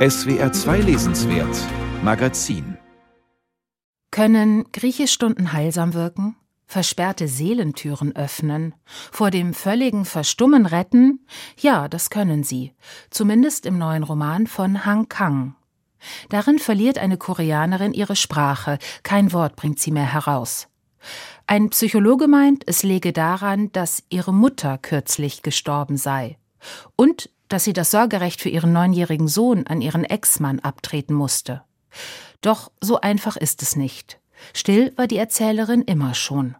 SWR 2 Lesenswert Magazin Können Griechischstunden heilsam wirken? Versperrte Seelentüren öffnen? Vor dem völligen Verstummen retten? Ja, das können sie. Zumindest im neuen Roman von Han Kang. Darin verliert eine Koreanerin ihre Sprache, kein Wort bringt sie mehr heraus. Ein Psychologe meint, es läge daran, dass ihre Mutter kürzlich gestorben sei und dass sie das Sorgerecht für ihren neunjährigen Sohn an ihren Ex-Mann abtreten musste. Doch so einfach ist es nicht. Still war die Erzählerin immer schon.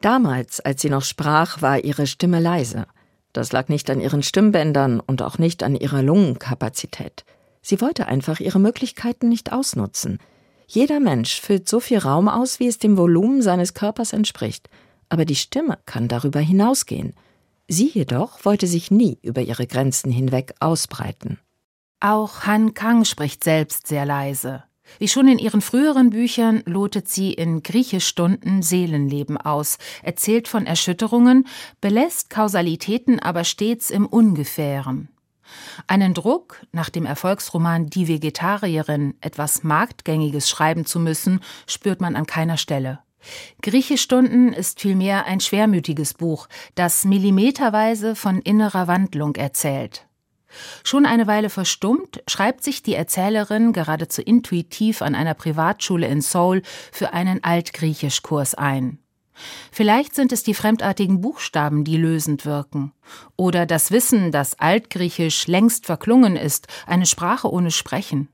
Damals, als sie noch sprach, war ihre Stimme leise. Das lag nicht an ihren Stimmbändern und auch nicht an ihrer Lungenkapazität. Sie wollte einfach ihre Möglichkeiten nicht ausnutzen. Jeder Mensch füllt so viel Raum aus, wie es dem Volumen seines Körpers entspricht. Aber die Stimme kann darüber hinausgehen. Sie jedoch wollte sich nie über ihre Grenzen hinweg ausbreiten. Auch Han Kang spricht selbst sehr leise. Wie schon in ihren früheren Büchern lotet sie in Griechischstunden Seelenleben aus, erzählt von Erschütterungen, belässt Kausalitäten aber stets im Ungefähren. Einen Druck, nach dem Erfolgsroman Die Vegetarierin etwas Marktgängiges schreiben zu müssen, spürt man an keiner Stelle. Griechischstunden ist vielmehr ein schwermütiges Buch, das millimeterweise von innerer Wandlung erzählt. Schon eine Weile verstummt, schreibt sich die Erzählerin geradezu intuitiv an einer Privatschule in Seoul für einen Altgriechischkurs ein. Vielleicht sind es die fremdartigen Buchstaben, die lösend wirken. Oder das Wissen, dass Altgriechisch längst verklungen ist, eine Sprache ohne Sprechen.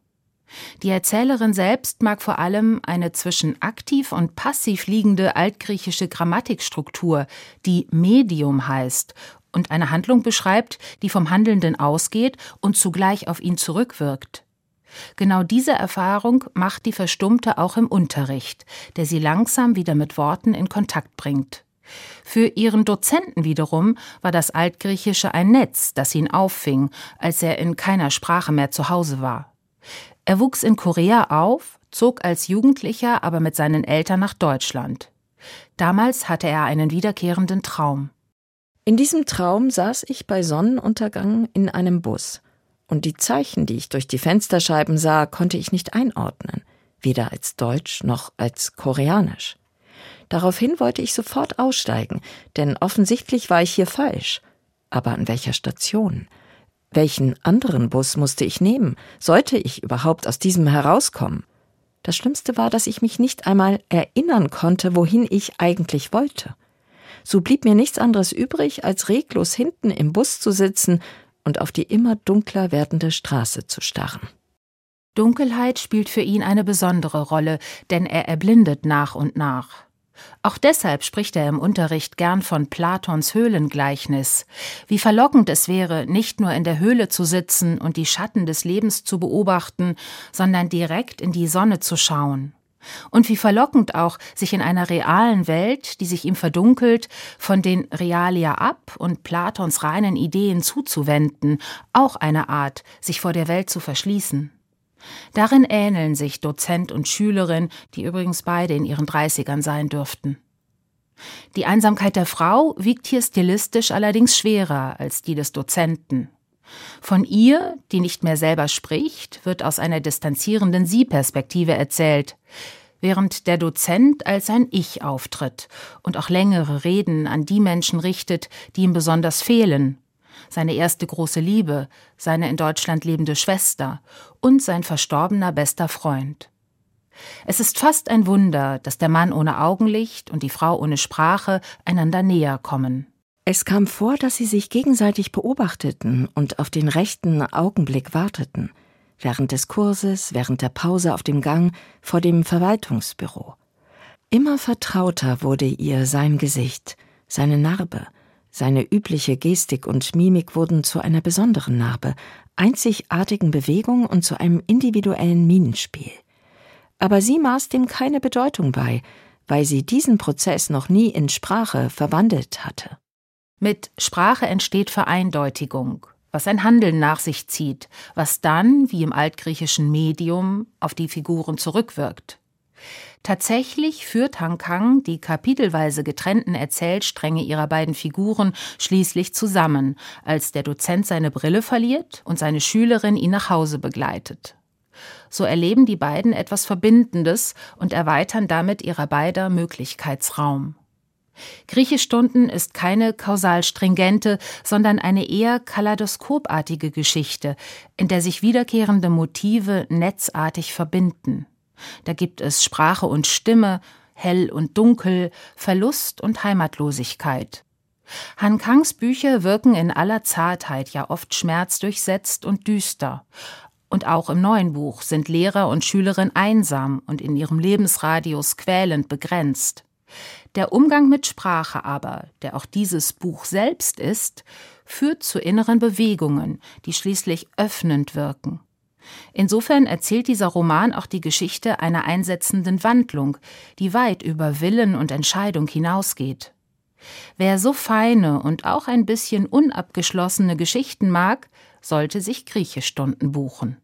Die Erzählerin selbst mag vor allem eine zwischen aktiv und passiv liegende altgriechische Grammatikstruktur, die Medium heißt und eine Handlung beschreibt, die vom Handelnden ausgeht und zugleich auf ihn zurückwirkt. Genau diese Erfahrung macht die Verstummte auch im Unterricht, der sie langsam wieder mit Worten in Kontakt bringt. Für ihren Dozenten wiederum war das Altgriechische ein Netz, das ihn auffing, als er in keiner Sprache mehr zu Hause war. Er wuchs in Korea auf, zog als Jugendlicher aber mit seinen Eltern nach Deutschland. Damals hatte er einen wiederkehrenden Traum. In diesem Traum saß ich bei Sonnenuntergang in einem Bus, und die Zeichen, die ich durch die Fensterscheiben sah, konnte ich nicht einordnen, weder als Deutsch noch als Koreanisch. Daraufhin wollte ich sofort aussteigen, denn offensichtlich war ich hier falsch. Aber an welcher Station? Welchen anderen Bus musste ich nehmen? Sollte ich überhaupt aus diesem herauskommen? Das Schlimmste war, dass ich mich nicht einmal erinnern konnte, wohin ich eigentlich wollte. So blieb mir nichts anderes übrig, als reglos hinten im Bus zu sitzen und auf die immer dunkler werdende Straße zu starren. Dunkelheit spielt für ihn eine besondere Rolle, denn er erblindet nach und nach. Auch deshalb spricht er im Unterricht gern von Platons Höhlengleichnis. Wie verlockend es wäre, nicht nur in der Höhle zu sitzen und die Schatten des Lebens zu beobachten, sondern direkt in die Sonne zu schauen. Und wie verlockend auch, sich in einer realen Welt, die sich ihm verdunkelt, von den Realia ab und Platons reinen Ideen zuzuwenden, auch eine Art, sich vor der Welt zu verschließen. Darin ähneln sich Dozent und Schülerin, die übrigens beide in ihren Dreißigern sein dürften. Die Einsamkeit der Frau wiegt hier stilistisch allerdings schwerer als die des Dozenten. Von ihr, die nicht mehr selber spricht, wird aus einer distanzierenden Sie-Perspektive erzählt, während der Dozent als ein Ich auftritt und auch längere Reden an die Menschen richtet, die ihm besonders fehlen seine erste große Liebe, seine in Deutschland lebende Schwester und sein verstorbener bester Freund. Es ist fast ein Wunder, dass der Mann ohne Augenlicht und die Frau ohne Sprache einander näher kommen. Es kam vor, dass sie sich gegenseitig beobachteten und auf den rechten Augenblick warteten, während des Kurses, während der Pause auf dem Gang vor dem Verwaltungsbüro. Immer vertrauter wurde ihr sein Gesicht, seine Narbe, seine übliche Gestik und Mimik wurden zu einer besonderen Narbe, einzigartigen Bewegung und zu einem individuellen Minenspiel. Aber sie maß dem keine Bedeutung bei, weil sie diesen Prozess noch nie in Sprache verwandelt hatte. Mit Sprache entsteht Vereindeutigung, was ein Handeln nach sich zieht, was dann, wie im altgriechischen Medium, auf die Figuren zurückwirkt. Tatsächlich führt Han Kang die kapitelweise getrennten Erzählstränge ihrer beiden Figuren schließlich zusammen, als der Dozent seine Brille verliert und seine Schülerin ihn nach Hause begleitet. So erleben die beiden etwas Verbindendes und erweitern damit ihrer beider Möglichkeitsraum. Griechischstunden ist keine kausal stringente, sondern eine eher kaleidoskopartige Geschichte, in der sich wiederkehrende Motive netzartig verbinden. Da gibt es Sprache und Stimme, hell und dunkel, Verlust und Heimatlosigkeit. Han Kangs Bücher wirken in aller Zartheit, ja oft schmerzdurchsetzt und düster. Und auch im neuen Buch sind Lehrer und Schülerin einsam und in ihrem Lebensradius quälend begrenzt. Der Umgang mit Sprache aber, der auch dieses Buch selbst ist, führt zu inneren Bewegungen, die schließlich öffnend wirken. Insofern erzählt dieser Roman auch die Geschichte einer einsetzenden Wandlung, die weit über Willen und Entscheidung hinausgeht. Wer so feine und auch ein bisschen unabgeschlossene Geschichten mag, sollte sich Griechischstunden buchen.